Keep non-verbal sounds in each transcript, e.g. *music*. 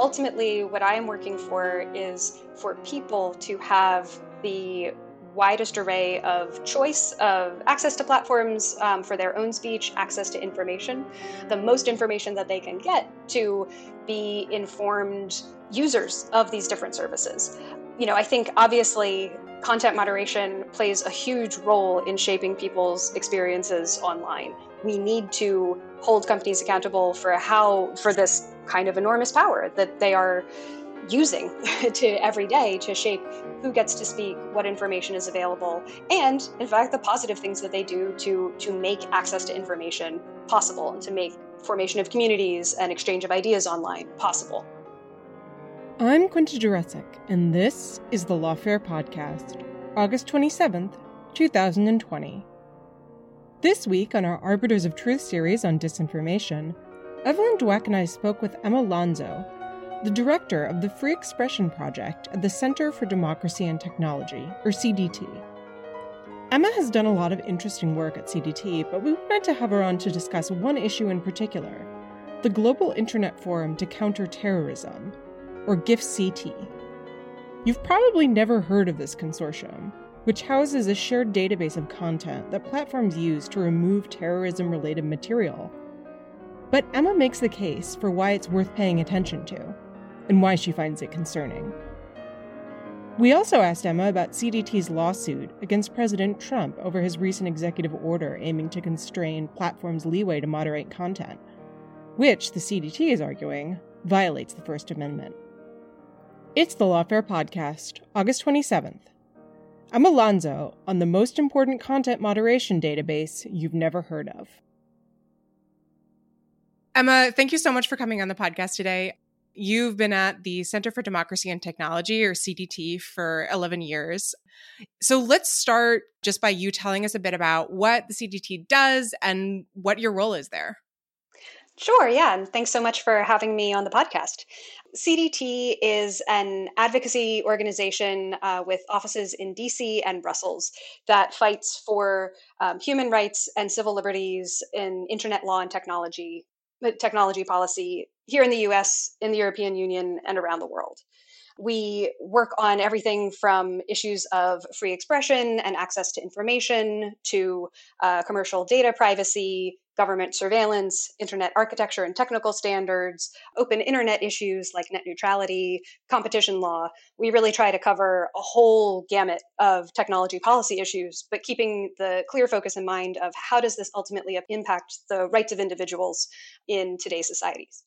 ultimately, what I am working for is for people to have the widest array of choice of access to platforms um, for their own speech, access to information, the most information that they can get to be informed users of these different services. You know, I think obviously content moderation plays a huge role in shaping people's experiences online. We need to hold companies accountable for how for this kind of enormous power that they are using *laughs* to every day to shape who gets to speak, what information is available, and in fact the positive things that they do to to make access to information possible and to make formation of communities and exchange of ideas online possible. I'm Quinta Jurecic, and this is the Lawfare Podcast, August 27th, 2020. This week on our Arbiters of Truth series on disinformation, Evelyn Douek and I spoke with Emma Llansó, the director of the Free Expression Project at the Center for Democracy and Technology, or CDT. Emma has done a lot of interesting work at CDT, but we wanted to have her on to discuss one issue in particular the Global Internet Forum to Counter Terrorism, or GIFCT. You've probably never heard of this consortium, which houses a shared database of content that platforms use to remove terrorism related material. But Emma makes the case for why it's worth paying attention to, and why she finds it concerning. We also asked Emma about CDT's lawsuit against President Trump over his recent executive order aiming to constrain platforms' leeway to moderate content, which the CDT is arguing violates the First Amendment. It's the Lawfare Podcast, August 27th. Emma Llansó on the most important content moderation database you've never heard of. Emma, thank you so much for coming on the podcast today. You've been at the Center for Democracy and Technology, or CDT, for 11 years. So let's start just by you telling us a bit about what the CDT does and what your role is there. Sure, yeah. And thanks so much for having me on the podcast. CDT is an advocacy organization uh, with offices in DC and Brussels that fights for um, human rights and civil liberties in internet law and technology, uh, technology policy here in the US, in the European Union, and around the world. We work on everything from issues of free expression and access to information to uh, commercial data privacy, government surveillance, internet architecture and technical standards, open internet issues like net neutrality, competition law. We really try to cover a whole gamut of technology policy issues, but keeping the clear focus in mind of how does this ultimately impact the rights of individuals in today's societies.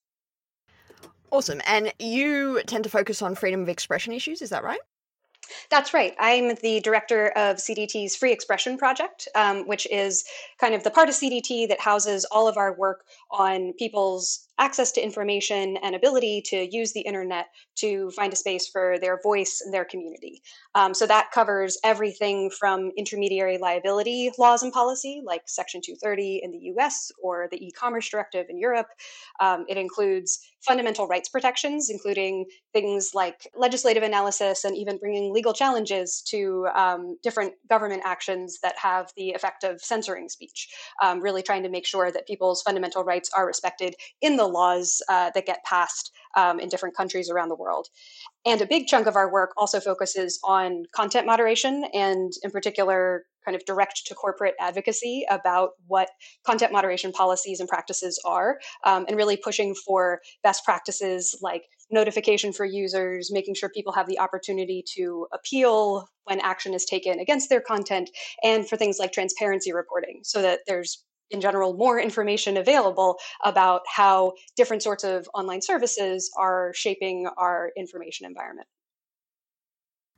Awesome. And you tend to focus on freedom of expression issues, is that right? That's right. I'm the director of CDT's Free Expression Project, um, which is kind of the part of CDT that houses all of our work on people's access to information and ability to use the internet to find a space for their voice and their community. Um, so that covers everything from intermediary liability laws and policy, like Section 230 in the US or the e commerce directive in Europe. Um, it includes fundamental rights protections, including things like legislative analysis and even bringing legal challenges to um, different government actions that have the effect of censoring speech, um, really trying to make sure that people's fundamental rights are respected in the the laws uh, that get passed um, in different countries around the world. And a big chunk of our work also focuses on content moderation and, in particular, kind of direct to corporate advocacy about what content moderation policies and practices are, um, and really pushing for best practices like notification for users, making sure people have the opportunity to appeal when action is taken against their content, and for things like transparency reporting so that there's in general more information available about how different sorts of online services are shaping our information environment.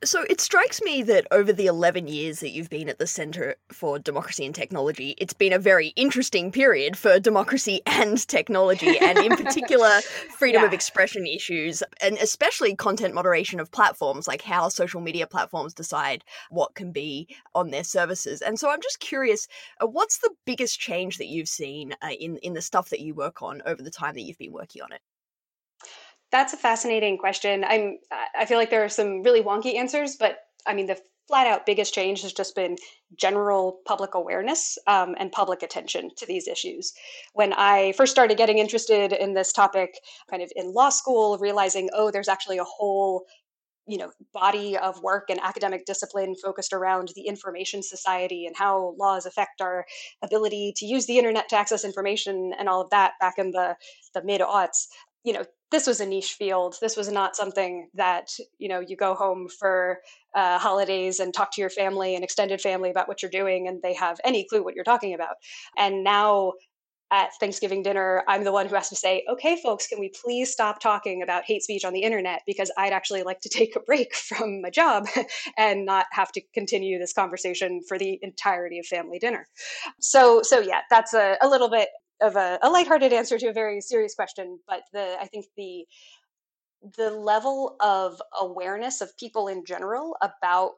So it strikes me that over the 11 years that you've been at the Center for Democracy and Technology, it's been a very interesting period for democracy *laughs* and technology, and in particular, *laughs* freedom yeah. of expression issues, and especially content moderation of platforms, like how social media platforms decide what can be on their services. And so I'm just curious, uh, what's the biggest change that you've seen uh, in, in the stuff that you work on over the time that you've been working on it? That's a fascinating question. I'm I feel like there are some really wonky answers, but I mean the flat out biggest change has just been general public awareness um, and public attention to these issues. When I first started getting interested in this topic, kind of in law school, realizing, oh, there's actually a whole you know body of work and academic discipline focused around the information society and how laws affect our ability to use the internet to access information and all of that back in the the mid aughts you know this was a niche field this was not something that you know you go home for uh, holidays and talk to your family and extended family about what you're doing and they have any clue what you're talking about and now at Thanksgiving dinner, I'm the one who has to say, okay, folks, can we please stop talking about hate speech on the internet? Because I'd actually like to *laughs* take a break from my job *laughs* and not have to continue this conversation for the entirety of family dinner. So, so yeah, that's a, a little bit of a, a lighthearted answer to a very serious question. But the, I think the, the level of awareness of people in general about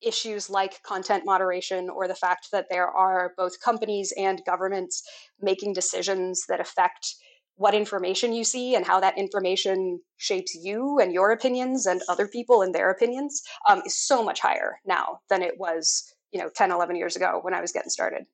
issues like content moderation or the fact that there are both companies and governments making decisions that affect what information you see and how that information shapes you and your opinions and other people and their opinions um, is so much higher now than it was you know 10 11 years ago when i was getting started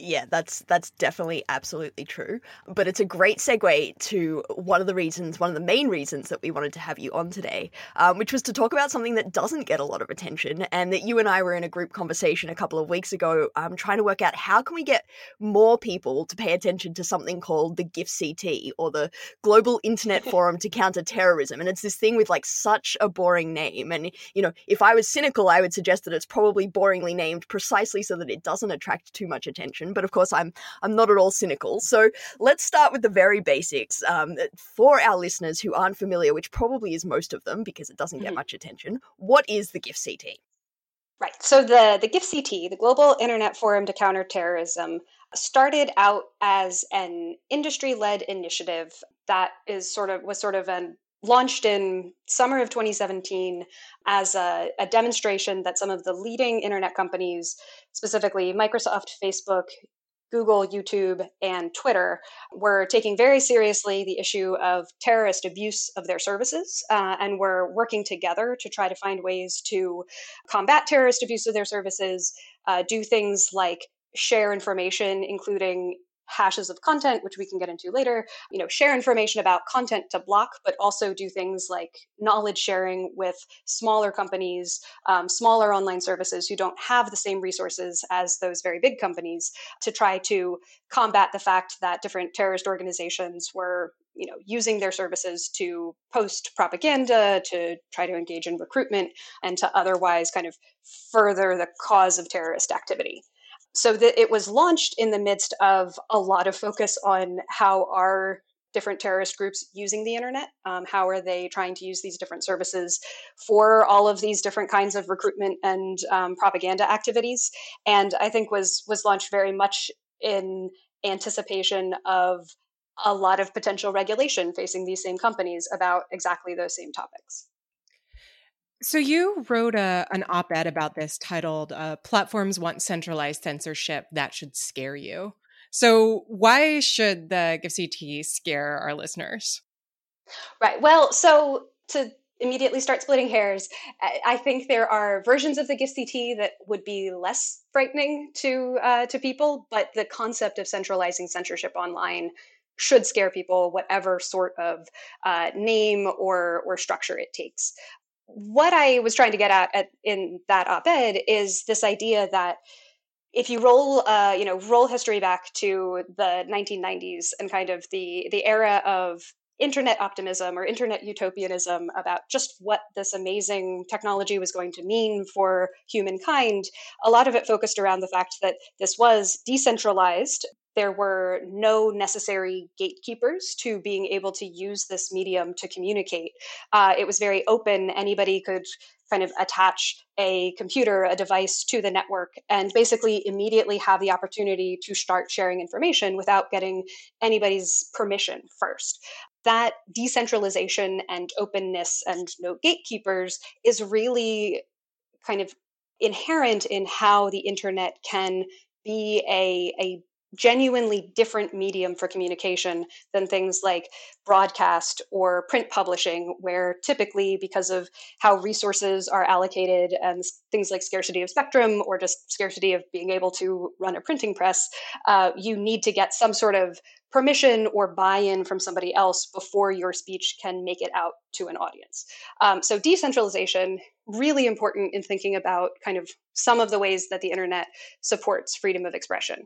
yeah, that's that's definitely absolutely true. But it's a great segue to one of the reasons, one of the main reasons that we wanted to have you on today, um, which was to talk about something that doesn't get a lot of attention, and that you and I were in a group conversation a couple of weeks ago, um, trying to work out how can we get more people to pay attention to something called the GIFCT or the Global Internet *laughs* Forum to Counter Terrorism, and it's this thing with like such a boring name. And you know, if I was cynical, I would suggest that it's probably boringly named precisely so that it doesn't attract too much attention but of course I'm I'm not at all cynical. So let's start with the very basics um, for our listeners who aren't familiar, which probably is most of them because it doesn't mm-hmm. get much attention. What is the GIFCT? Right. So the the GIFCT, the Global Internet Forum to Counter Terrorism, started out as an industry-led initiative that is sort of was sort of an launched in summer of 2017 as a, a, demonstration that some of the leading internet companies, specifically Microsoft, Facebook, Google, YouTube, and Twitter, were taking very seriously the issue of terrorist abuse of their services uh, and were working together to try to find ways to combat terrorist abuse of their services, uh, do things like share information, including hashes of content, which we can get into later, you know, share information about content to block, but also do things like knowledge sharing with smaller companies, um, smaller online services who don't have the same resources as those very big companies to try to combat the fact that different terrorist organizations were you know using their services to post propaganda to try to engage in recruitment and to otherwise kind of further the cause of terrorist activity so that it was launched in the midst of a lot of focus on how are different terrorist groups using the internet um, how are they trying to use these different services for all of these different kinds of recruitment and um, propaganda activities and i think was was launched very much in anticipation of a lot of potential regulation facing these same companies about exactly those same topics so you wrote a, an op-ed about this titled uh, "Platforms Want Centralized Censorship That Should Scare You." So why should the GIFCT scare our listeners? Right. Well, so to immediately start splitting hairs, I think there are versions of the GIFCT that would be less frightening to uh, to people, but the concept of centralizing censorship online should scare people, whatever sort of uh, name or or structure it takes what I was trying to get at, at in that op-ed is this idea that if you roll, uh, you know, roll history back to the 1990s and kind of the the era of internet optimism or internet utopianism about just what this amazing technology was going to mean for humankind, a lot of it focused around the fact that this was decentralized there were no necessary gatekeepers to being able to use this medium to communicate. Uh, it was very open. Anybody could kind of attach a computer, a device to the network, and basically immediately have the opportunity to start sharing information without getting anybody's permission first. That decentralization and openness and no gatekeepers is really kind of inherent in how the internet can be a, a genuinely different medium for communication than things like broadcast or print publishing, where typically, because of how resources are allocated and things like scarcity of spectrum or just scarcity of being able to run a printing press, uh, you need to get some sort of permission or buy-in from somebody else before your speech can make it out to an audience. Um, so decentralization really important in thinking about kind of some of the ways that the internet supports freedom of expression.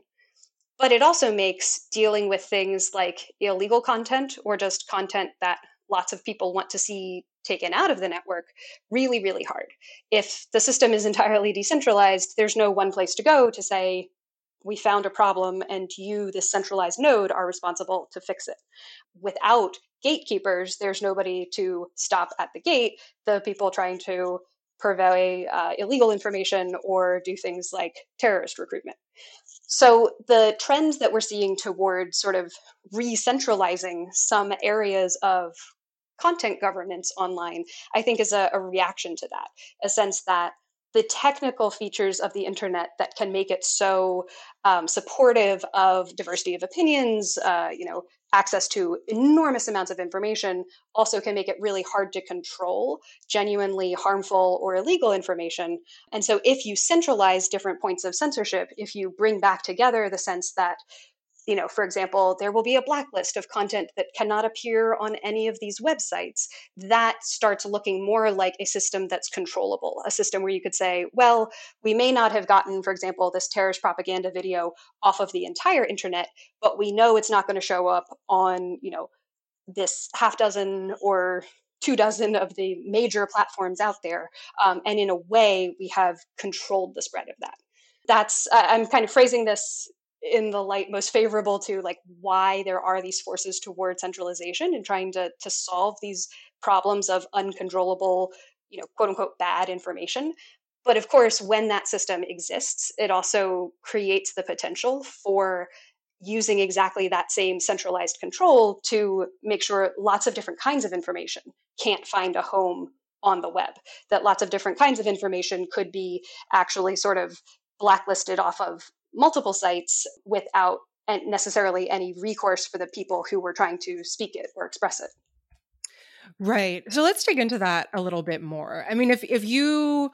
But it also makes dealing with things like illegal content or just content that lots of people want to see taken out of the network really, really hard. If the system is entirely decentralized, there's no one place to go to say, we found a problem and you, this centralized node, are responsible to fix it. Without gatekeepers, there's nobody to stop at the gate the people trying to purvey uh, illegal information or do things like terrorist recruitment. So the trends that we're seeing toward sort of re-centralizing some areas of content governance online, I think is a, a reaction to that, a sense that the technical features of the internet that can make it so um, supportive of diversity of opinions, uh, you know, access to enormous amounts of information, also can make it really hard to control genuinely harmful or illegal information. And so, if you centralize different points of censorship, if you bring back together the sense that you know, for example, there will be a blacklist of content that cannot appear on any of these websites. That starts looking more like a system that's controllable, a system where you could say, well, we may not have gotten, for example, this terrorist propaganda video off of the entire internet, but we know it's not going to show up on, you know, this half dozen or two dozen of the major platforms out there. Um, and in a way, we have controlled the spread of that that's i'm kind of phrasing this in the light most favorable to like why there are these forces toward centralization and trying to to solve these problems of uncontrollable you know quote unquote bad information. But of course when that system exists it also creates the potential for using exactly that same centralized control to make sure lots of different kinds of information can't find a home on the web that lots of different kinds of information could be actually sort of blacklisted off of multiple sites without necessarily any recourse for the people who were trying to speak it or express it. Right. So let's dig into that a little bit more. I mean, if if you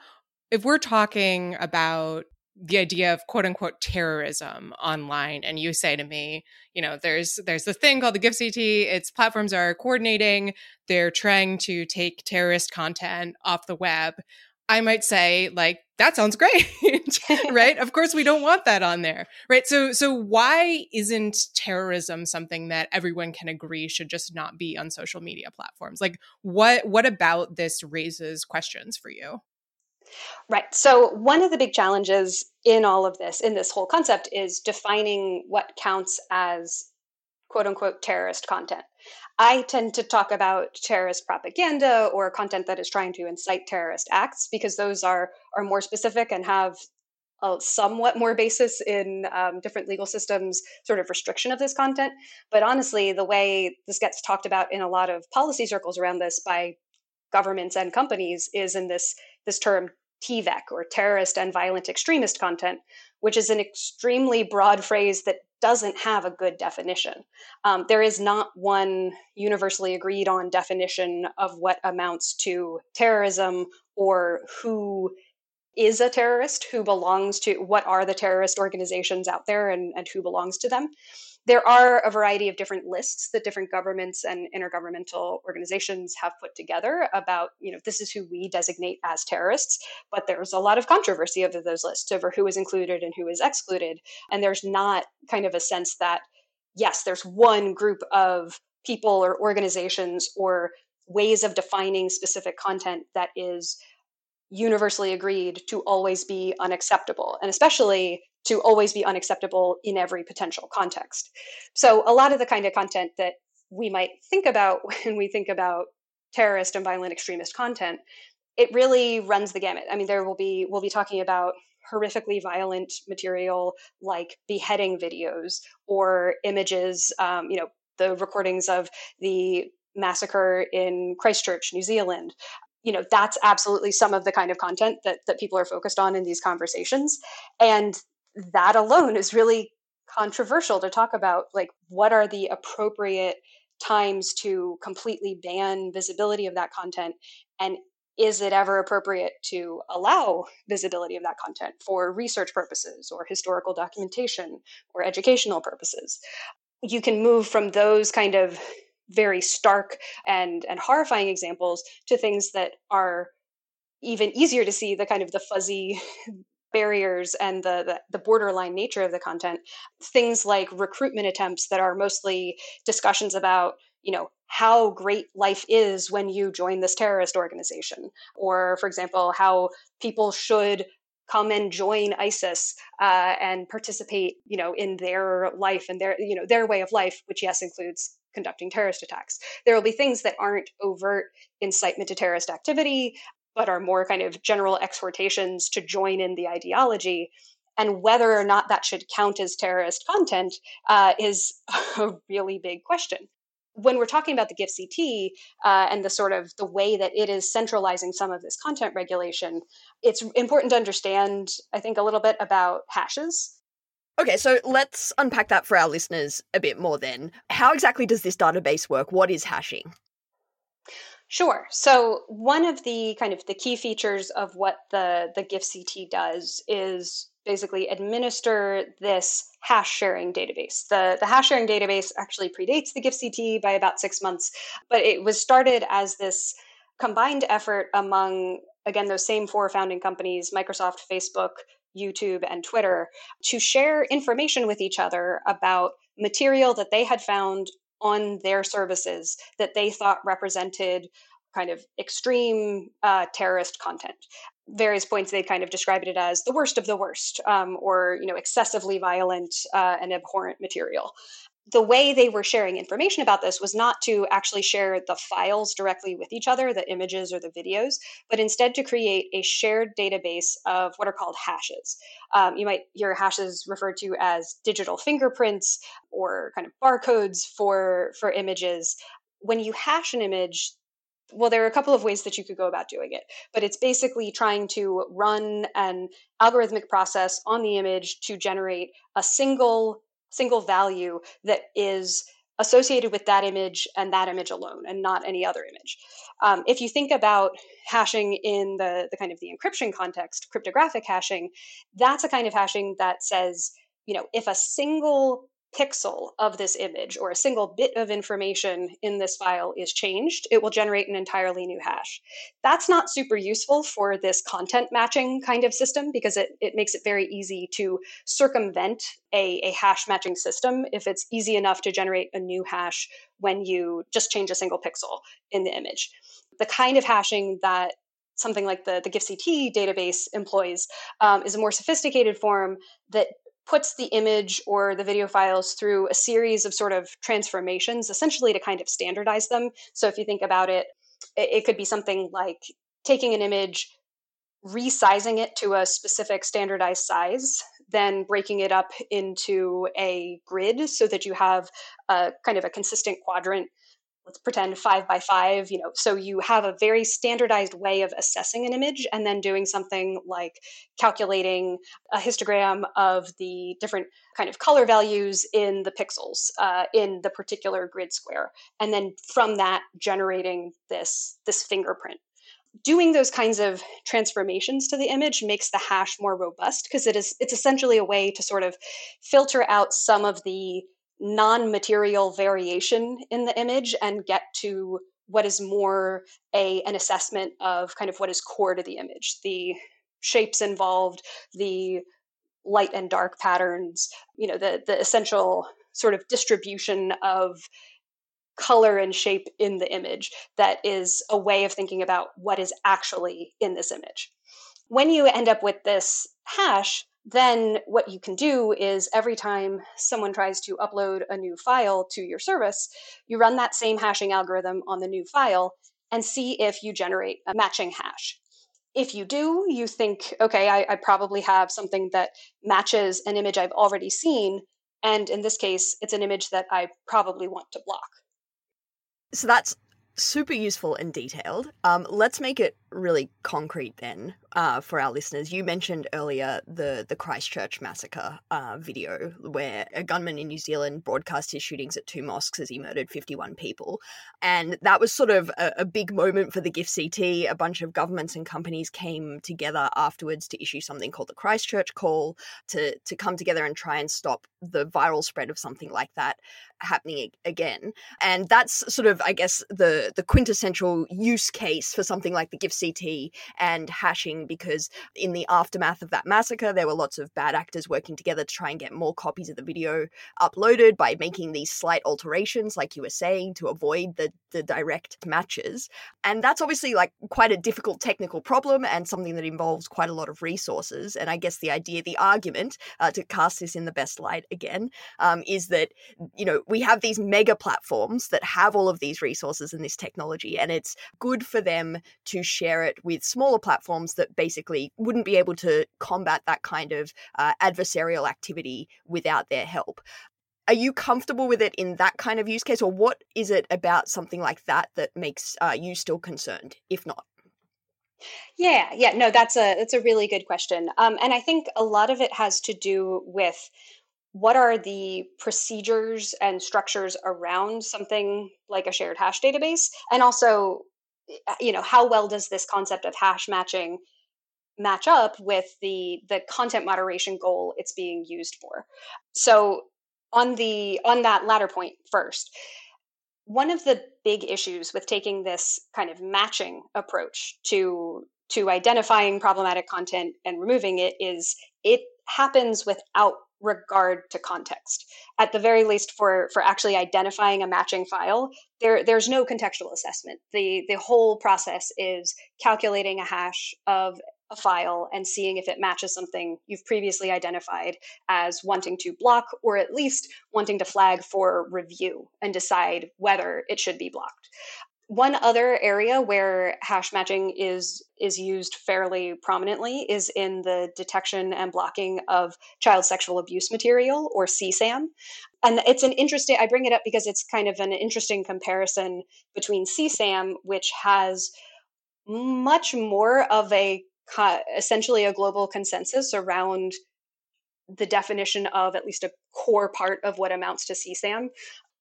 if we're talking about the idea of quote unquote terrorism online and you say to me you know there's there's this thing called the GIFCT its platforms are coordinating they're trying to take terrorist content off the web I might say like that sounds great, *laughs* right? of course we don't want that on there. Right? So so why isn't terrorism something that everyone can agree should just not be on social media platforms? Like what what about this raises questions for you? Right. So, one of the big challenges in all of this, in this whole concept, is defining what counts as quote unquote terrorist content. I tend to talk about terrorist propaganda or content that is trying to incite terrorist acts because those are are more specific and have a somewhat more basis in um, different legal systems sort of restriction of this content. But honestly the way this gets talked about in a lot of policy circles around this by governments and companies is in this this term TVEC or terrorist and violent extremist content which is an extremely broad phrase that doesn't have a good definition. Um, there is not one universally agreed on definition of what amounts to terrorism or who is a terrorist, who belongs to what are the terrorist organizations out there and, and who belongs to them there are a variety of different lists that different governments and intergovernmental organizations have put together about, you know, this is who we designate as terrorists. But there's a lot of controversy over those lists over who is included and who is excluded. And there's not kind of a sense that, yes, there's one group of people or organizations or ways of defining specific content that is universally agreed to always be unacceptable. And especially to always be unacceptable in every potential context. So, a lot of the kind of content that we might think about *laughs* when we think about terrorist and violent extremist content, it really runs the gamut. I mean, there will be, we'll be talking about horrifically violent material like beheading videos or images, um, you know, the recordings of the massacre in Christchurch, New Zealand. You know, that's absolutely some of the kind of content that, that people are focused on in these conversations. And that alone is really controversial to talk about like what are the appropriate times to completely ban visibility of that content? And is it ever appropriate to allow visibility of that content for research purposes or historical documentation or educational purposes? You can move from those kind of very stark and and horrifying examples to things that are even easier to see the kind of the fuzzy barriers and the, the, the borderline nature of the content things like recruitment attempts that are mostly discussions about you know how great life is when you join this terrorist organization. Or for example how people should come and join isis uh, and participate you know in their life and their you know their way of life which yes includes conducting terrorist attacks. There will be things that aren't overt incitement to terrorist activity but are more kind of general exhortations to join in the ideology. And whether or not that should count as terrorist content uh, is *laughs* a really big question. When we're talking about the GIFCT uh, and the sort of the way that it is centralizing some of this content regulation, it's important to understand, I think, a little bit about hashes. Okay, so let's unpack that for our listeners a bit more then. How exactly does this database work? What is hashing? Sure. So one of the kind of the key features of what the the GIFCT does is basically administer this hash sharing database. The the hash sharing database actually predates the GIFCT by about 6 months, but it was started as this combined effort among again those same four founding companies, Microsoft, Facebook, YouTube and Twitter to share information with each other about material that they had found on their services that they thought represented kind of extreme uh, terrorist content. Various points they kind of described it as the worst of the worst, um, or you know, excessively violent uh, and abhorrent material. The way they were sharing information about this was not to actually share the files directly with each other, the images or the videos, but instead to create a shared database of what are called hashes. Um, you might hear hashes referred to as digital fingerprints or kind of barcodes for for images. When you hash an image, well, there are a couple of ways that you could go about doing it, but it's basically trying to run an algorithmic process on the image to generate a single single value that is associated with that image and that image alone and not any other image. Um, if you think about hashing in the, the kind of the encryption context cryptographic hashing that's a kind of hashing that says you know if a single pixel of this image or a single bit of information in this file is changed, it will generate an entirely new hash. That's not super useful for this content matching kind of system because it, it makes it very easy to circumvent a, a hash matching system if it's easy enough to generate a new hash when you just change a single pixel in the image. The kind of hashing that something like the, the GIFCT database employs um, is a more sophisticated form that puts the image or the video files through a series of sort of transformations, essentially to kind of standardize them. So if you think about it, it could be something like taking an image, resizing it to a specific standardized size, then breaking it up into a grid so that you have a kind of a consistent quadrant let's pretend five by five you know so you have a very standardized way of assessing an image and then doing something like calculating a histogram of the different kind of color values in the pixels uh, in the particular grid square and then from that generating this this fingerprint. Doing those kinds of transformations to the image makes the hash more robust because it is it's essentially a way to sort of filter out some of the non-material variation in the image and get to what is more a an assessment of kind of what is core to the image the shapes involved the light and dark patterns you know the the essential sort of distribution of color and shape in the image that is a way of thinking about what is actually in this image. When you end up with this hash then what you can do is every time someone tries to upload a new file to your service, you run that same hashing algorithm on the new file and see if you generate a matching hash. If you do, you think, okay, I, I probably have something that matches an image I've already seen. And in this case, it's an image that I probably want to block. So that's super useful and detailed. Um, let's make it really concrete then uh, for our listeners. You mentioned earlier the the Christchurch massacre uh, video where a gunman in New Zealand broadcast his shootings at two mosques as he murdered 51 people. And that was sort of a, a big moment for the GIFCT. A bunch of governments and companies came together afterwards to issue something called the Christchurch Call to, to come together and try and stop the viral spread of something like that happening again. And that's sort of, I guess, the, the quintessential use case for something like the GIF CT and hashing because in the aftermath of that massacre, there were lots of bad actors working together to try and get more copies of the video uploaded by making these slight alterations, like you were saying, to avoid the, the direct matches. And that's obviously like quite a difficult technical problem and something that involves quite a lot of resources. And I guess the idea, the argument, uh, to cast this in the best light again, um, is that, you know, we have these mega platforms that have all of these resources and this technology, and it's good for them to share it with smaller platforms that basically wouldn't be able to combat that kind of uh, adversarial activity without their help. Are you comfortable with it in that kind of use case, or what is it about something like that that makes uh, you still concerned, if not? Yeah, yeah, no, that's a that's a really good question, um, and I think a lot of it has to do with what are the procedures and structures around something like a shared hash database, and also, eh, you know, how well does this concept of hash matching match up with the the content moderation goal it's being used for so on the on that latter point first one of the big issues with taking this kind of matching approach to to identifying problematic content and removing it is it happens without regard to context. At the very least for for actually identifying a matching file there there's no contextual assessment. The the whole process is calculating a hash of a file and seeing if it matches something you've previously identified as wanting to block or at least wanting to flag for review and decide whether it should be blocked. One other area where hash matching is is used fairly prominently is in the detection and blocking of child sexual abuse material or CSAM. And it's an interesting I bring it up because it's kind of an interesting comparison between CSAM which has much more of a essentially a global consensus around the definition of at least a core part of what amounts to CSAM.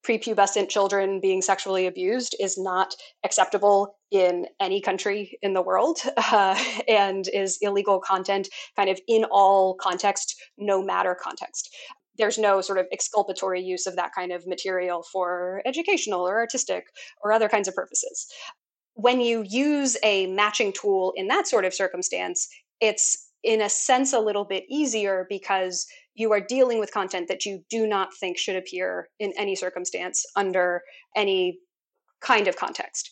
Prepubescent children being sexually abused is not acceptable in any country in the world *laughs* uh, and is illegal content kind of in all context, no matter context. There's no sort of exculpatory use of that kind of material for educational or artistic or other kinds of purposes when you use a matching tool in that sort of circumstance, it's in a sense a little bit easier because you are dealing with content that you do not think should appear in any circumstance under any kind of context.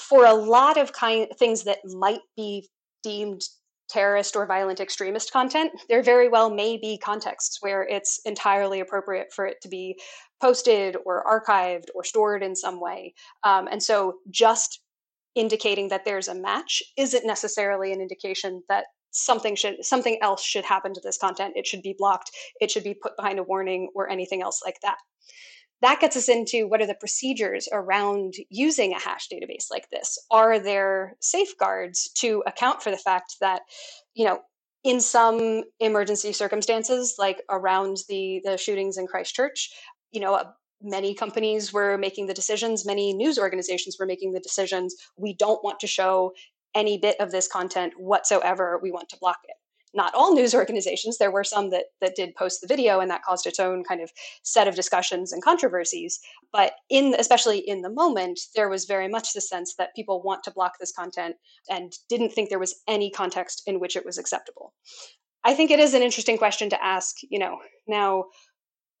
For a lot of kind things that might be deemed terrorist or violent extremist content, there very well may be contexts where it's entirely appropriate for it to be posted or archived or stored in some way. Um, and so just indicating that there's a match isn't necessarily an indication that something should something else should happen to this content. It should be blocked. It should be put behind a warning or anything else like that. That gets us into what are the procedures around using a hash database like this? Are there safeguards to account for the fact that you know in some emergency circumstances like around the the shootings in christchurch you know a many companies were making the decisions, many news organizations were making the decisions. We don't want to show any bit of this content whatsoever. We want to block it. Not all news organizations. There were some that that did post the video, and that caused its own kind of set of discussions and controversies. But in especially in the moment, there was very much the sense that people want to block this content and didn't think there was any context in which it was acceptable. I think it is an interesting question to ask. You know, now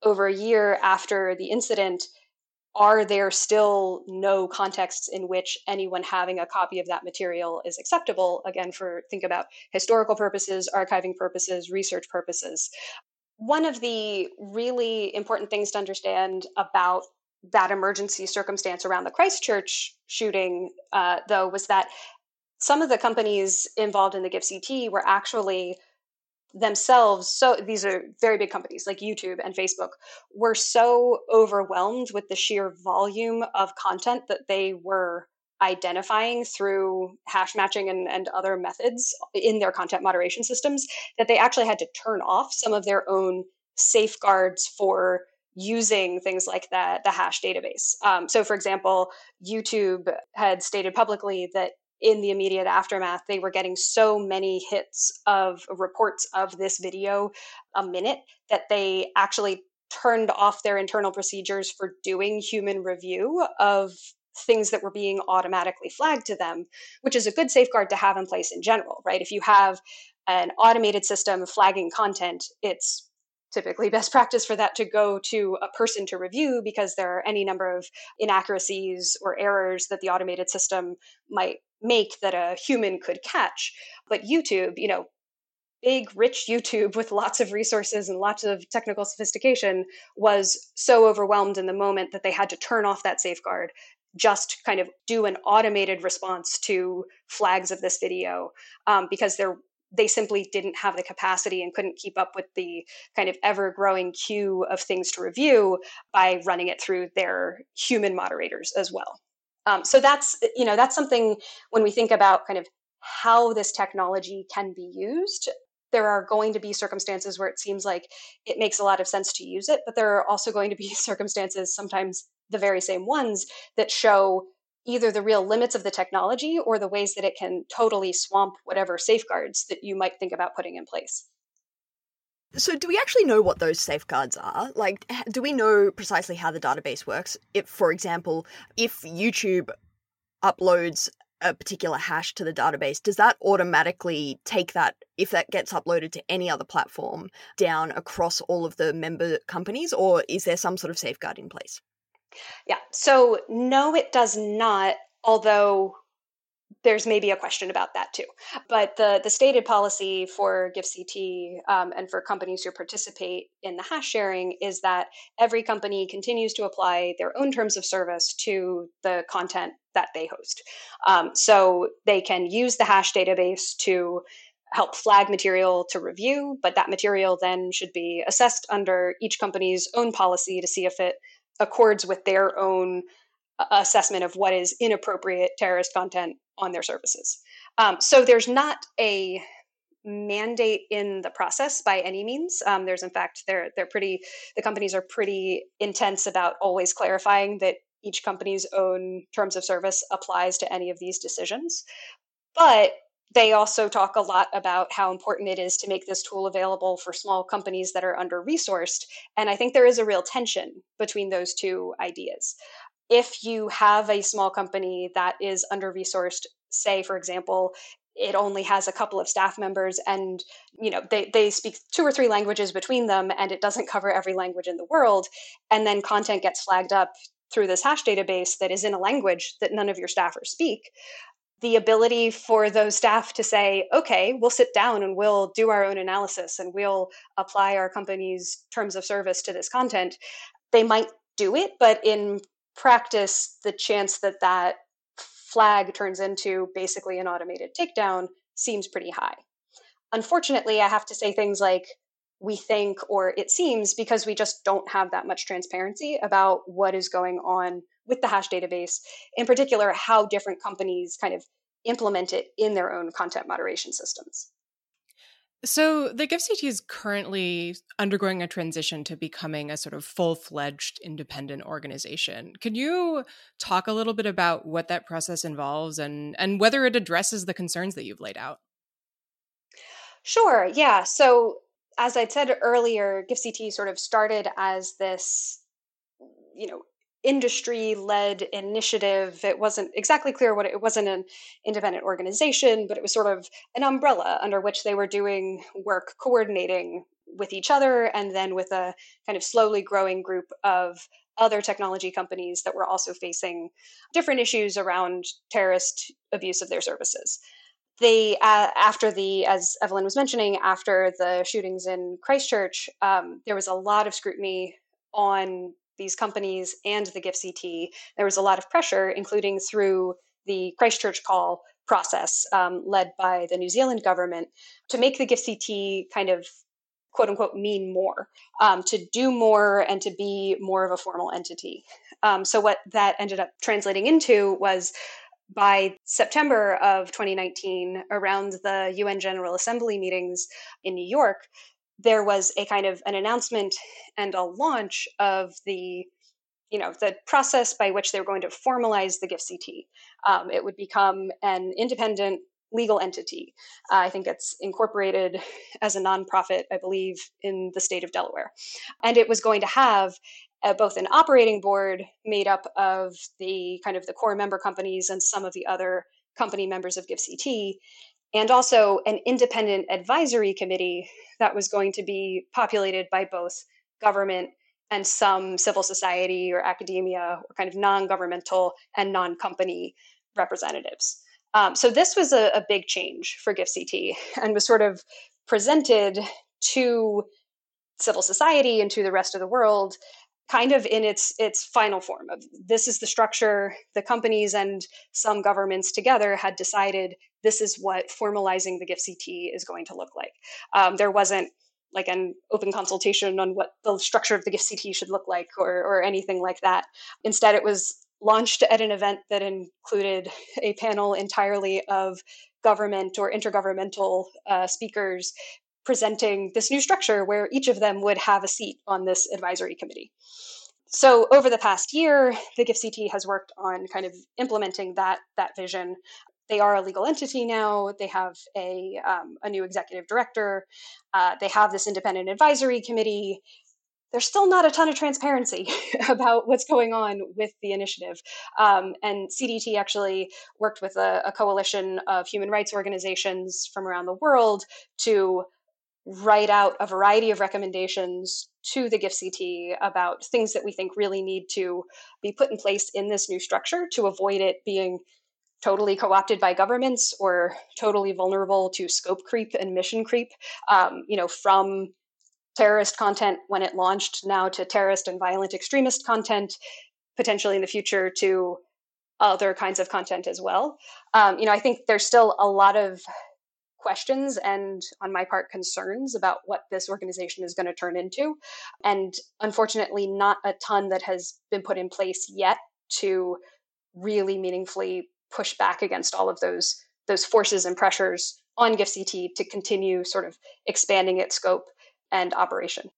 over a year after the incident, are there still no contexts in which anyone having a copy of that material is acceptable? Again, for think about historical purposes, archiving purposes, research purposes. One of the really important things to understand about that emergency circumstance around the Christchurch shooting, uh, though, was that some of the companies involved in the GIFCT were actually themselves so these are very big companies like youtube and facebook were so overwhelmed with the sheer volume of content that they were identifying through hash matching and, and other methods in their content moderation systems that they actually had to turn off some of their own safeguards for using things like the, the hash database. Um, so, for example, YouTube had stated publicly that in the immediate aftermath, they were getting so many hits of reports of this video a minute that they actually turned off their internal procedures for doing human review of things that were being automatically flagged to them, which is a good safeguard to have in place in general, right? If you have an automated system flagging content, it's typically best practice for that to go to a person to review because there are any number of inaccuracies or errors that the automated system might make that a human could catch. But YouTube, you know, big, rich YouTube with lots of resources and lots of technical sophistication was so overwhelmed in the moment that they had to turn off that safeguard just kind of do an automated response to flags of this video um, because they're they simply didn't have the capacity and couldn't keep up with the kind of ever growing queue of things to review by running it through their human moderators as well. Um, so that's you know that's something when we think about kind of how this technology can be used there are going to be circumstances where it seems like it makes a lot of sense to use it, but there are also going to be *laughs* circumstances, sometimes the very same ones, that show either the real limits of the technology or the ways that it can totally swamp whatever safeguards that you might think about putting in place. So, do we actually know what those safeguards are? Like, do we know precisely how the database works? If, for example, if YouTube uploads a particular hash to the database, does that automatically take that, if that gets uploaded to any other platform, down across all of the member companies, or is there some sort of safeguard in place? Yeah, so no, it does not, although there's maybe a question about that too. But the, the stated policy for GIFCT um, and for companies who participate in the hash sharing is that every company continues to apply their own terms of service to the content that they host. Um, so they can use the hash database to help flag material to review, but that material then should be assessed under each company's own policy to see if it accords with their own assessment of what is inappropriate terrorist content on their services. Um, so there's not a mandate in the process by any means. Um, there's in fact they're they're pretty the companies are pretty intense about always clarifying that each company's own terms of service applies to any of these decisions. But they also talk a lot about how important it is to make this tool available for small companies that are under resourced. And I think there is a real tension between those two ideas if you have a small company that is under resourced say for example it only has a couple of staff members and you know they, they speak two or three languages between them and it doesn't cover every language in the world and then content gets flagged up through this hash database that is in a language that none of your staffers speak the ability for those staff to say okay we'll sit down and we'll do our own analysis and we'll apply our company's terms of service to this content they might do it but in practice, the chance that that flag turns into basically an automated takedown seems pretty high. Unfortunately, I have to say things like we think or it seems because we just don't have that much transparency about what is going on with the hash database, in particular, how different companies kind of implement it in their own content moderation systems. So the GIFCT is currently undergoing a transition to becoming a sort of full-fledged independent organization. Could you talk a little bit about what that process involves and and whether it addresses the concerns that you've laid out? Sure. Yeah. So as I'd said earlier, GIFCT sort of started as this, you know, industry led initiative. It wasn't exactly clear what it, it, wasn't an independent organization, but it was sort of an umbrella under which they were doing work coordinating with each other and then with a kind of slowly growing group of other technology companies that were also facing different issues around terrorist abuse of their services. They, uh, after the, as Evelyn was mentioning, after the shootings in Christchurch, um, there was a lot of scrutiny on these companies and the GIFCT. there was a lot of pressure, including through the Christchurch call process um, led by the New Zealand government, to make the GIFCT kind of quote unquote mean more, um, to do more and to be more of a formal entity. Um, so, what that ended up translating into was by September of 2019, around the UN General Assembly meetings in New York, there was a kind of an announcement and a launch of the you know the process by which they were going to formalize the GIFCT. Um, it would become an independent legal entity. Uh, I think it's incorporated as a nonprofit, I believe, in the state of Delaware, and it was going to have uh, both an operating board made up of the kind of the core member companies and some of the other company members of GIFCT, and also an independent advisory committee that was going to be populated by both government and some civil society or academia or kind of non-governmental and non-company representatives. Um, so this was a, a big change for GIFCT and was sort of presented to civil society and to the rest of the world kind of in its its final form of this is the structure the companies and some governments together had decided this is what formalizing the GIFCT is going to look like. Um, there wasn't like an open consultation on what the structure of the GIFCT should look like or, or anything like that. Instead it was launched at an event that included a panel entirely of government or intergovernmental uh, speakers presenting this new structure where each of them would have a seat on this advisory committee. So over the past year, the GIFCT has worked on kind of implementing that that vision. They are a legal entity now. They have a um, a new executive director. Uh, they have this independent advisory committee. There's still not a ton of transparency *laughs* about what's going on with the initiative. Um, and CDT actually worked with a, a coalition of human rights organizations from around the world to write out a variety of recommendations to the GIFCT about things that we think really need to be put in place in this new structure to avoid it being totally co-opted by governments or totally vulnerable to scope creep and mission creep um, you know from terrorist content when it launched now to terrorist and violent extremist content potentially in the future to other kinds of content as well. Um, you know i think there's still a lot of questions and, on my part, concerns about what this organization is going to turn into. And unfortunately, not a ton that has been put in place yet to really meaningfully push back against all of those those forces and pressures on GIFCT to continue sort of expanding its scope and operation.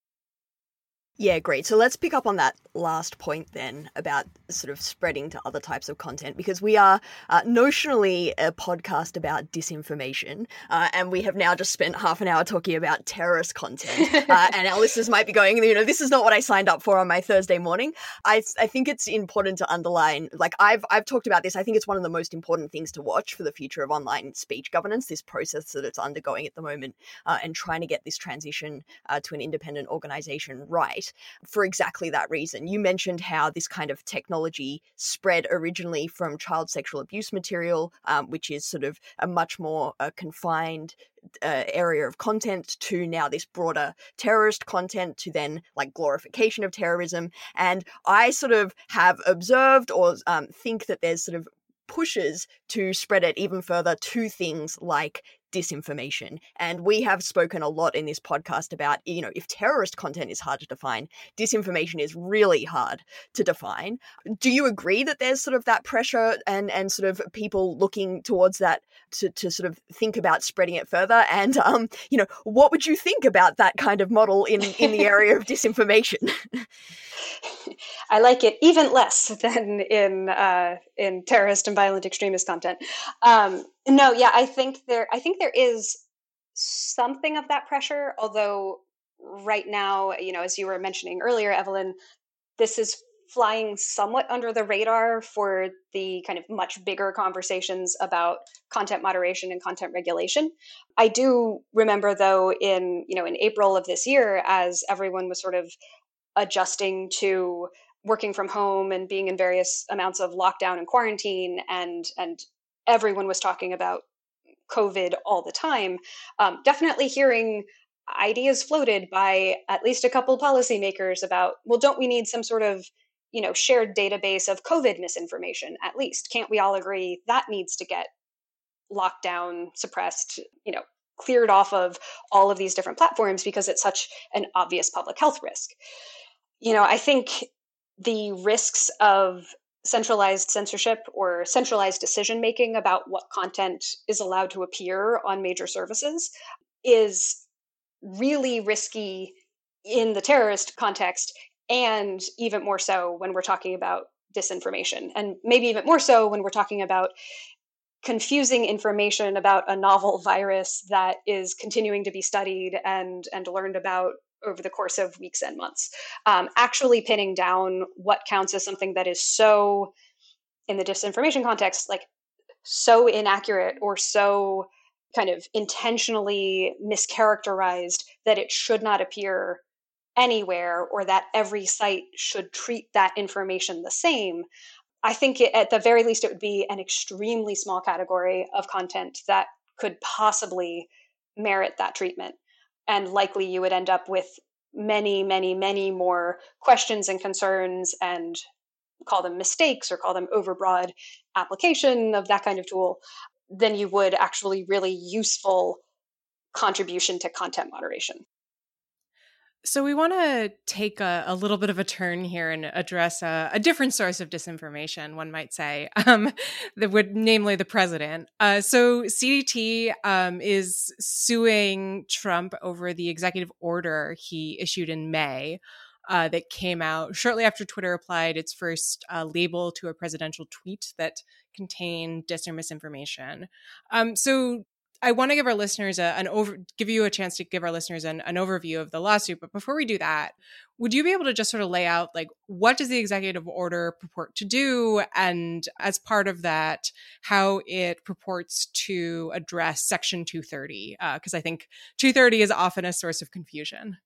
Yeah, great. So let's pick up on that last point then about sort of spreading to other types of content because we are uh, notionally a podcast about disinformation, uh, and we have now just spent half an hour talking about terrorist content. *laughs* Uh, and our listeners might be going, you know, this is not what I signed up for on my Thursday morning. I I think it's important to underline, like I've I've talked about this. I think it's one of the most important things to watch for the future of online speech governance. This process that it's undergoing at the moment, uh, and trying to get this transition uh, to an independent organization right for exactly that reason. You mentioned how this kind of technology spread originally from child sexual abuse material, um, which is sort of a much more uh, confined uh, area of content to now this broader terrorist content to then like glorification of terrorism. And I sort of have observed or um, think that there's sort of pushes to spread it even further to things like disinformation. And we have spoken a lot in this podcast about, you know, if terrorist content is hard to define, disinformation is really hard to define. Do you agree that there's sort of that pressure and and sort of people looking towards that to, to sort of think about spreading it further? And um, you know, what would you think about that kind of model in in the area of *laughs* disinformation? *laughs* *laughs* I like it even less *laughs* than in uh, in terrorist and violent extremist content. Um, no, yeah, I think there. I think there is something of that pressure. Although right now, you know, as you were mentioning earlier, Evelyn, this is flying somewhat under the radar for the kind of much bigger conversations about content moderation and content regulation. I do remember though in, you know, in April of this year as everyone was sort of adjusting to working from home and being in various amounts of lockdown and quarantine and and everyone was talking about covid all the time um, definitely hearing ideas floated by at least a couple policymakers about well don't we need some sort of you know shared database of covid misinformation at least? Can't we all agree that needs to get locked down suppressed you know cleared off of all of these different platforms because it's such an obvious public health risk you know, I think the risks of centralized censorship or centralized decision making about what content is allowed to appear on major services is really risky in the terrorist context and even more so when we're talking about disinformation and maybe even more so when we're talking about confusing information about a novel *laughs* virus that is continuing to be studied and and learned about over the course of weeks and months. Um, actually pinning down what counts as something that is so, in the disinformation context, like so inaccurate or so kind of intentionally mischaracterized that it should not appear anywhere or that every site should treat that information the same. I think it, at the very least it would be an extremely small category of content that could possibly merit that treatment and likely you would end up with many many many more questions and concerns and call them mistakes or call them overbroad application of that kind of tool than you would actually really useful contribution to content moderation so, we want to take a, a, little bit of a turn here and address a, a different source of disinformation, one might say, *laughs* um, that would, namely the president. Uh, so, CDT um, is suing Trump over the executive order he issued in May. Uh, that came out shortly after Twitter applied its first uh, label to a presidential tweet that contained dis or misinformation. Um, so, I want to give our listeners a, an over, give you a chance to give our listeners an, an overview of the lawsuit. But before we do that, would you be able to just sort of lay out like what does the executive order purport to do, and as part of that, how it purports to address Section 230? Because uh, I think 230 is often a source of confusion.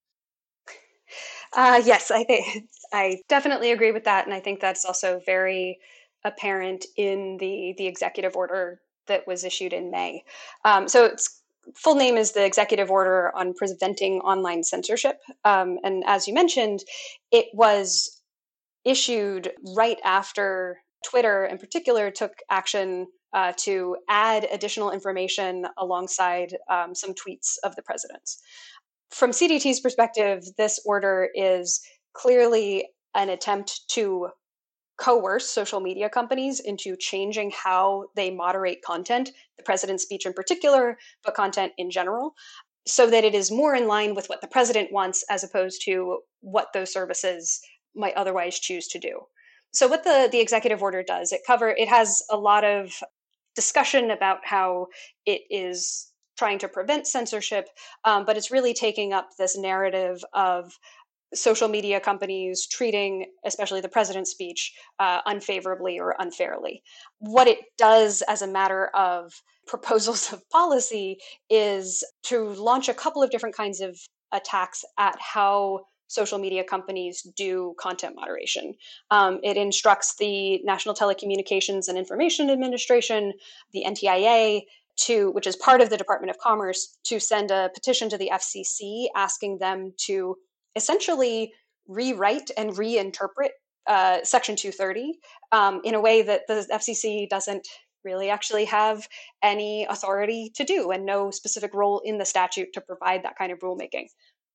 Uh, yes, I think I definitely agree with that, and I think that's also very apparent in the the executive order that was issued in May. Um, so its full name is the Executive Order on Preventing Online Censorship. Um, and as you mentioned, it was issued right after Twitter, in particular, took action uh, to add additional information alongside um, some tweets of the president's. From CDT's perspective, this order is clearly an attempt to coerce social media companies into changing how they moderate content, the president's speech in particular, but content in general, so that it is more in line with what the president wants as opposed to what those services might otherwise choose to do. So what the the executive order does, it cover it has a lot of discussion about how it is trying to prevent censorship, um, but it's really taking up this narrative of social media companies treating, especially the president's speech, uh, unfavorably or unfairly. What it does as a matter of proposals of policy is to launch a couple of different kinds of attacks at how social media companies do content moderation. Um, it instructs the National Telecommunications and Information Administration, the NTIA, to which is part of the Department of Commerce, to send a petition to the FCC asking them to essentially rewrite and reinterpret uh, Section 230 um, in a way that the FCC doesn't really actually have any authority to do and no specific role in the statute to provide that kind of rulemaking.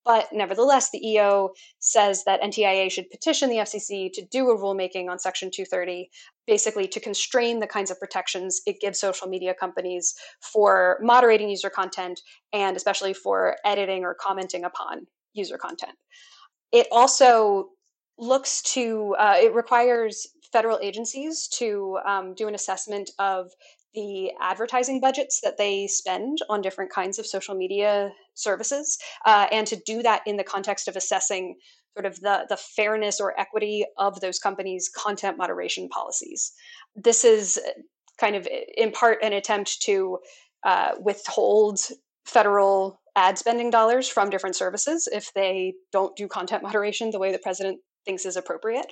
But nevertheless, the EO says that NTIA should petition the FCC to do a rulemaking on Section 230, basically to constrain the kinds of protections it gives social media companies for moderating user content and especially for editing or commenting upon user content. It also looks to, uh, it requires federal agencies to um, do an assessment of the advertising budgets that they spend on different kinds of social media services, uh, and to do that in the context of assessing sort of the, the fairness or equity of those companies' content moderation policies. This is kind of in part an attempt to uh, withhold federal ad spending dollars from different services if they don't do content moderation the way the president thinks is appropriate.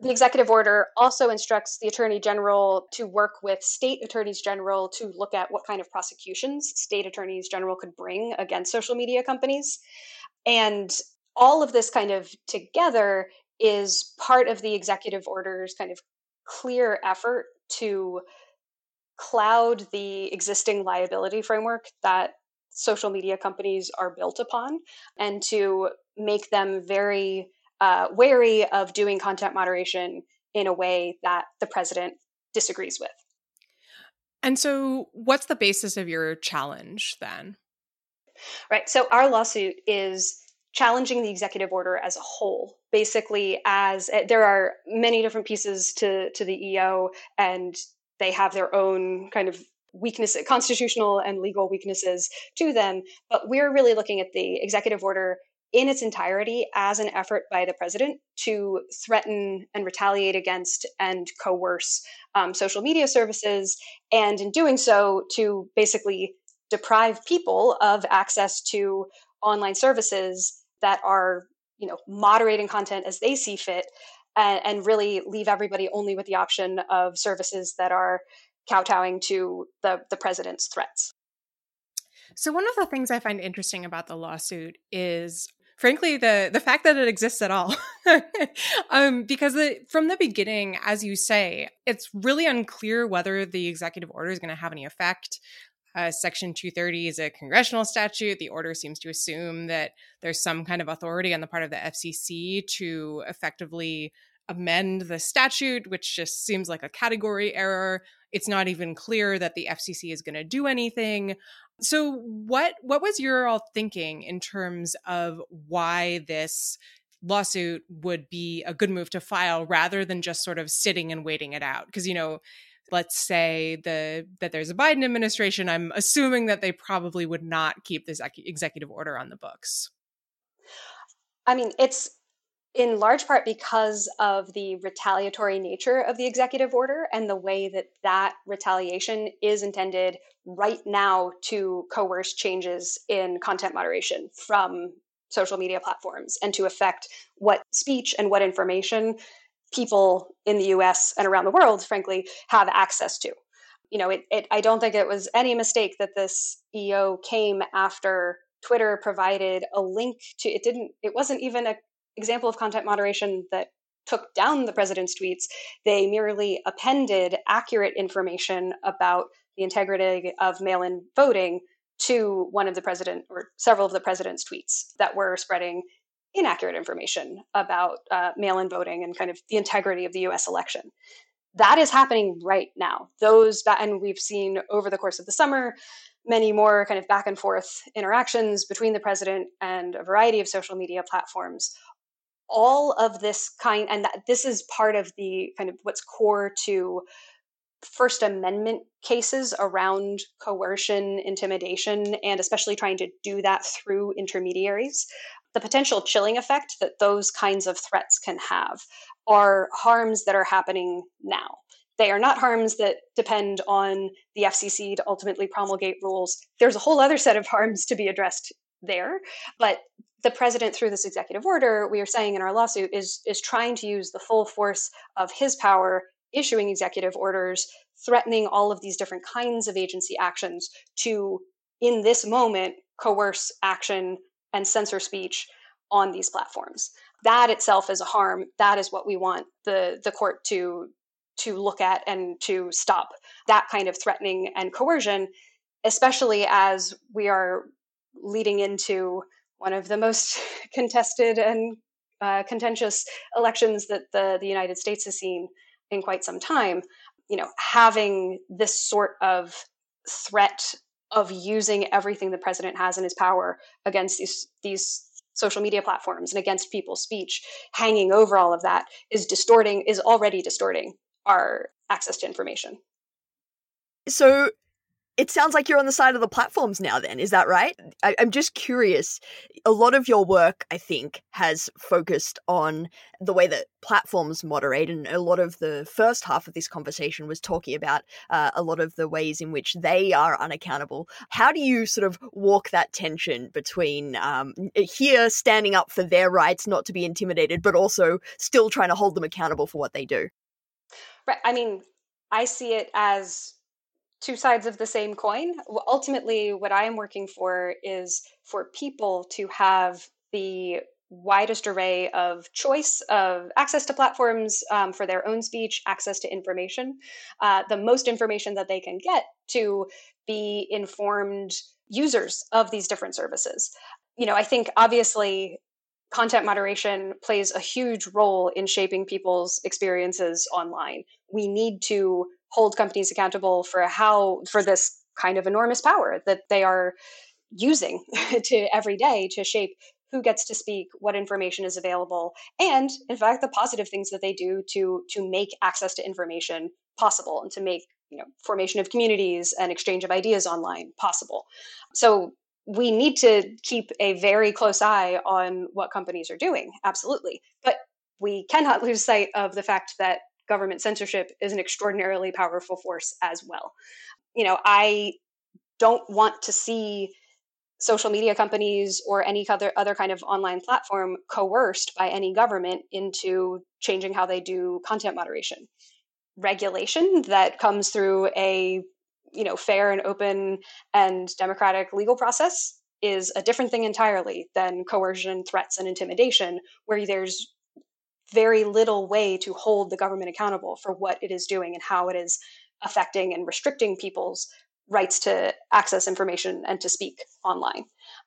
The executive order also instructs the attorney general to work with state attorneys general to look at what kind of prosecutions state attorneys general could bring against social media companies. And all of this kind of together is part of the executive order's kind of clear effort to cloud the existing liability framework that social media companies are built upon and to make them very uh, wary of doing content moderation in a way that the president disagrees with. And so, what's the basis of your challenge then? Right. So, our lawsuit is challenging the executive order as a whole. Basically, as eh, there are many different pieces to, to the EO, and they have their own kind of weakness, constitutional and legal weaknesses to them. But we're really looking at the executive order in its entirety as an effort by the president to threaten and retaliate against and coerce um, social media services, and in doing so, to basically deprive people of access to online services that are, you know, moderating content as they see fit, and, and really leave everybody only with the option of services that are kowtowing to the the president's threats. So one of the things I find interesting about the lawsuit is frankly the the fact that it exists at all. *laughs* Um, because it, from the beginning as you say it's really unclear whether the executive order is going to have any effect. Uh, section 230 is a congressional statute. The order seems to assume that there's some kind of authority on the part of the fcc to effectively amend the statute which just seems like a category error it's not even clear that the fcc is going to do anything so what what was your all thinking in terms of why this lawsuit would be a good move to file rather than just sort of sitting and waiting it out? Because you know, let's say the that there's a Biden administration, I'm assuming that they probably would not keep this executive order on the books. I mean, it's in large part because of the retaliatory nature of the executive order and the way that that retaliation is intended right now to coerce changes in content moderation from social media platforms and to affect what speech and what information people in the US and around the world, frankly, have access to. You know, it, it, I don't think it was any mistake that this EO came after Twitter provided a link to it didn't it wasn't even a example of content moderation that took down the president's tweets. They merely appended accurate information about the integrity of mail in voting to one of the president or several of the president's tweets that were spreading inaccurate information about uh, mail in voting and kind of the integrity of the US election. That is happening right now. Those, and we've seen over the course of the summer many more kind of back and forth interactions between the president and a variety of social media platforms all of this kind and that this is part of the kind of what's core to first amendment cases around coercion intimidation and especially trying to do that through intermediaries the potential chilling effect that those kinds of threats can have are harms that are happening now they are not harms that depend on the FCC to ultimately promulgate rules. There's a whole other set of harms to be addressed there, but the president through this executive order we are saying in our lawsuit is is trying to use the full force of his power issuing executive orders threatening all of these different kinds of agency actions to in this moment coerce action and censor speech on these platforms. That itself is a harm. That is what we want the the court to to look at and to stop that kind of threatening and coercion especially as we are leading into one of the most *laughs* contested and uh, contentious elections that the, the United States has seen in quite some time. You know, having this sort of threat of using everything the president has in his power against these these social media platforms and against people's speech hanging over all of that is distorting is already distorting our access to information so it sounds like you're on the side of the platforms now, then. Is that right? I, am just curious. A lot of your work, I think, has focused on the way that platforms moderate. And a lot of the first half of this conversation was talking about uh, a lot of the ways in which they are unaccountable. How do you sort of walk that tension between um, here standing up for their rights not to be intimidated, but also still trying to hold them accountable for what they do? Right. I mean, I see it as two sides of the same coin. Ultimately, what I am working for is for people to have the widest array of choice of access to platforms um, for their own speech, access to information, uh, the most information that they can get to be informed users of these different services. You know, I think obviously content moderation plays a huge role in shaping people's experiences online. We need to hold companies accountable for how for this kind of enormous power that they are using *laughs* to every day to shape who gets to speak what information is available and in fact the positive things that they do to to make access to information possible and to make you know formation of communities and exchange of ideas online possible. So we need to keep a very close eye on what companies are doing absolutely but we cannot *laughs* lose sight of the fact that government censorship is an extraordinarily powerful force as well. You know i don't want to see social media companies or any other other kind of online platform coerced by any government into changing how they do content moderation. Regulation that comes through a you know fair and open and democratic legal process is a different thing entirely than coercion threats and intimidation where there's very little way to hold the government accountable for what it is doing and how it is affecting and restricting people's rights to access information and to speak online.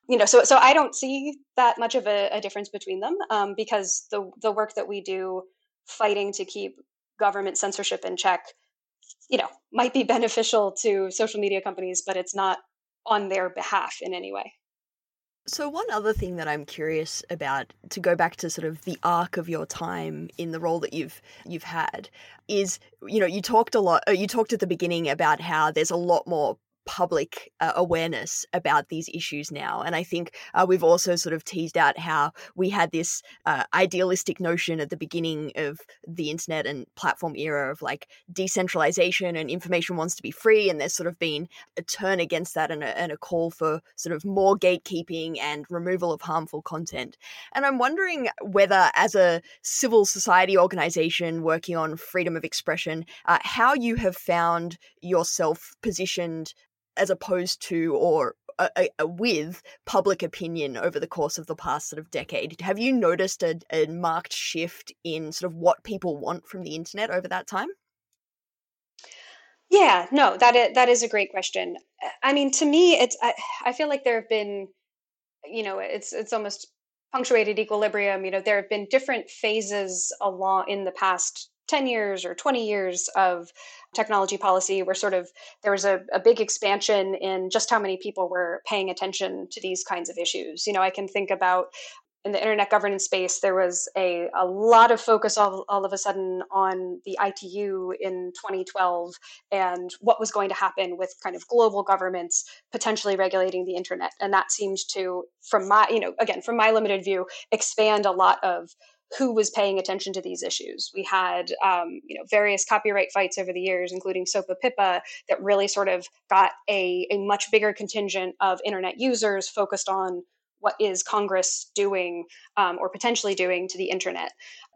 You know so so i don't see that much of a, a difference between them um, because the the work that we do fighting to keep government censorship in check you know might be *laughs* beneficial to social media companies but it's not on their behalf in any way so one other thing that I'm curious about to go back to sort of the arc of your time in the role that you've you've had is you know you talked a lot uh, you talked at the beginning about how there's a lot more public uh, awareness about these issues now. And I think uh, we've also sort of teased out how we had this uh, idealistic notion at the beginning of the internet and platform era of like decentralization and information wants to be free. And there's sort of been a turn against that and a, and a call for sort of more gatekeeping and removal of harmful content. And I'm wondering whether, as a civil society organization working on freedom of expression, uh, how you have found yourself positioned as opposed to or a, a, with public opinion over the course of the past sort of decade. Have you noticed a, a marked shift in sort of what people want from the internet over that time? Yeah, no, that is, that is a great question. I mean, to me, it's I, I feel like there have been, you know, it's it's almost punctuated equilibrium. You know, there have been different phases along in the past 10 years or 20 years of technology policy where sort of there was a, a, big expansion in just how many people were paying attention to these kinds of issues. You know i can think about in the internet governance space there was a, a lot of focus all, all of a sudden on the itu in 2012 and what was going to happen with kind of global governments potentially regulating the internet. And that seemed to from my you know again from my limited view expand a lot of who was paying attention to these issues. We had, um, you know, various copyright fights over the years, including SOPA PIPA, that really sort of got a, a much bigger contingent of internet users focused on what is Congress doing um, or potentially doing to the internet.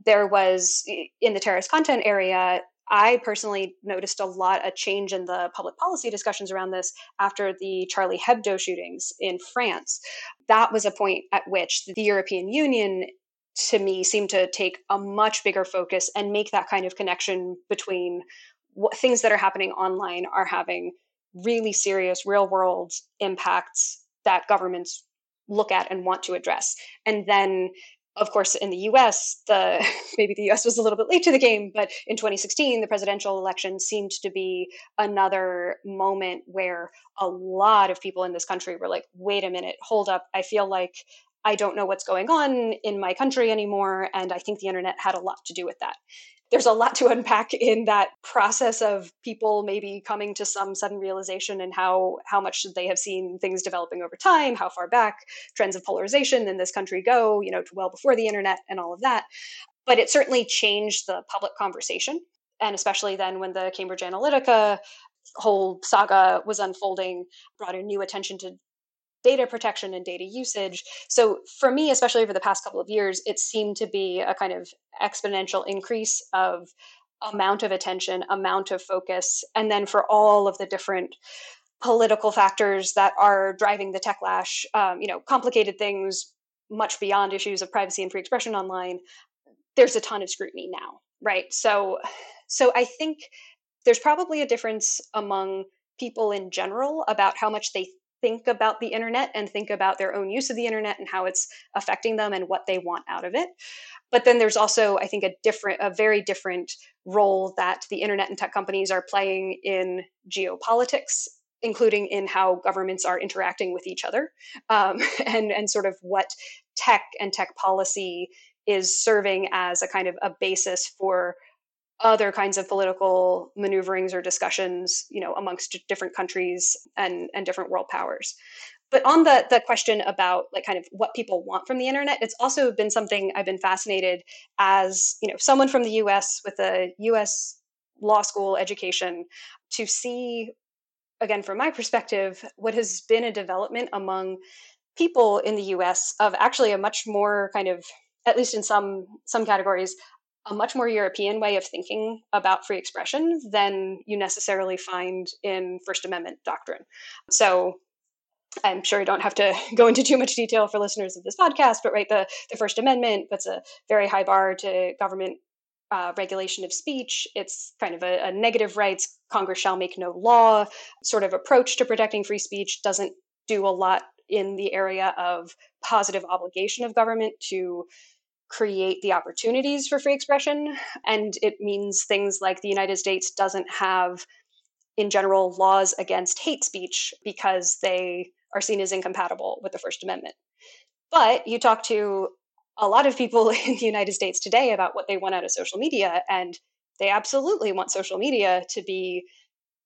There was in the terrorist content area. I personally noticed a lot a change in the public policy discussions around this after the Charlie Hebdo shootings in France. That was a point at which the European Union to me seem to take a much bigger focus and make that kind of connection between what things that are happening online are having really serious real world impacts that governments look at and want to address. And then of course in the US the *laughs* maybe the US was a little bit late to the game but in 2016 the presidential election seemed to be another moment where a lot of people in this country were like wait a minute hold up. I feel like I don't know what's going on in my country anymore. And I think the internet had a lot to do with that. There's a lot to *laughs* unpack in that process of people maybe coming to some sudden realization and how how much they have seen things developing over time, how far back trends of polarization in this country go, you know, to well before the internet and all of that. But it certainly changed the public conversation. And especially then when the Cambridge Analytica whole saga was unfolding, brought a new attention to data protection and data usage. So for me, especially over the past couple of years, it seemed to be a kind of exponential increase of amount of attention, amount of focus, and then for all of the different political factors that are driving the techlash, um, you know, complicated things much beyond issues of privacy and free expression online. There's a ton of scrutiny now, right? So, so I think there's probably a difference among people in general about how much they think about the internet and think about their own use of the internet and how it's affecting them and what they want out of it. But then there's also, I think, a different, a very different role that the internet and tech companies are playing in geopolitics including in how governments are interacting with each other um, *laughs* and, and sort of what tech and tech policy is serving as a kind of a basis for other kinds of political maneuverings or discussions, you know, amongst different countries and, and different world powers. But on the the question about like kind of what people want from the internet, it's also been something I've been fascinated as, you know, someone from the US with a US law school education to see again from my perspective what has been a development among people in the US of actually a much more kind of at least in some some categories a much more European way of thinking about free expression than you necessarily find in First Amendment doctrine. So I'm sure you don't have to *laughs* go into too much detail for listeners of this podcast, but right, the, the First Amendment puts a very high bar to government uh, regulation of speech. It's kind of a, a negative rights, Congress shall make no law sort of approach to protecting free speech, doesn't do a lot in the area of positive obligation of government to create the opportunities for free expression. And it means things like the United States doesn't have, in general, laws against hate speech because they are seen as incompatible with the First Amendment. But you talk to a lot of people *laughs* in the United States today about what they want out of social media, and they absolutely want social media to be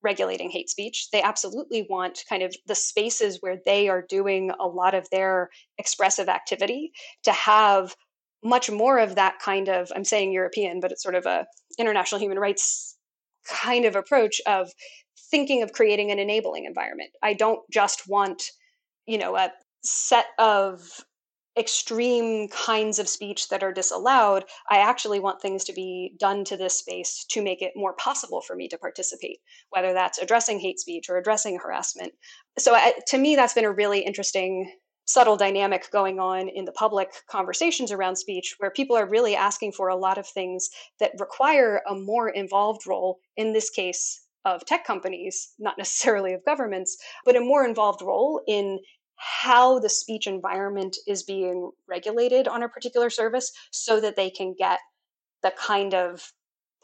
regulating hate speech. They absolutely want kind of the spaces where they are doing a lot of their expressive activity to have much more of that kind of i'm saying european but it's sort of a international human rights kind of approach of thinking of creating an enabling environment. I don't just want you know a set of extreme kinds of speech that are disallowed. I actually want things to be done to this space to make it more possible for me to participate whether that's addressing hate speech or addressing harassment. So I, to me that's been a really interesting subtle dynamic going on in the public conversations around speech where people are really asking for a lot of things that require a more involved role in this case of tech companies not *laughs* necessarily of governments but a more involved role in how the speech environment is being regulated on a particular service so that they can get the kind of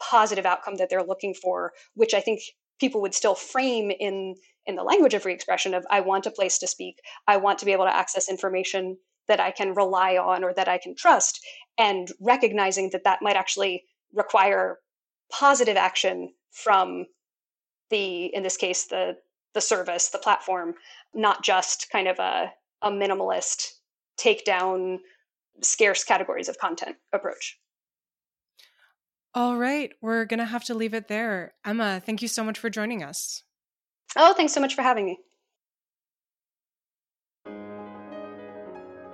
positive outcome that they're looking for which i think people would still frame in in the language of free expression of i want a place to speak. I want to be able to access information that i can rely on or that i can trust and recognizing that that might actually require positive action from the in this case the the service the platform not just kind of a, a minimalist take down scarce categories of content approach. All right. We're gonna have to leave it there. Emma thank you so much for joining us Oh, thanks so much for having me.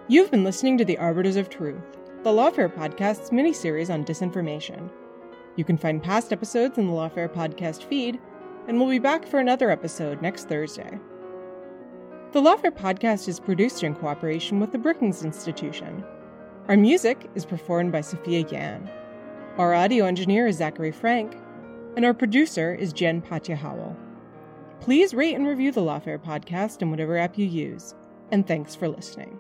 You've been listening to The Arbiters of Truth, the Lawfare Podcast's mini-series on disinformation. You can find past episodes in the Lawfare Podcast feed, and we'll be back for another episode next Thursday. The Lawfare Podcast is produced in cooperation with the Brookings Institution. Our music is performed by Sophia Yan. Our audio engineer is Zachary Frank, and our producer is Jen Patja Howell. Please rate and review the Lawfare podcast in whatever app you use, and thanks for listening.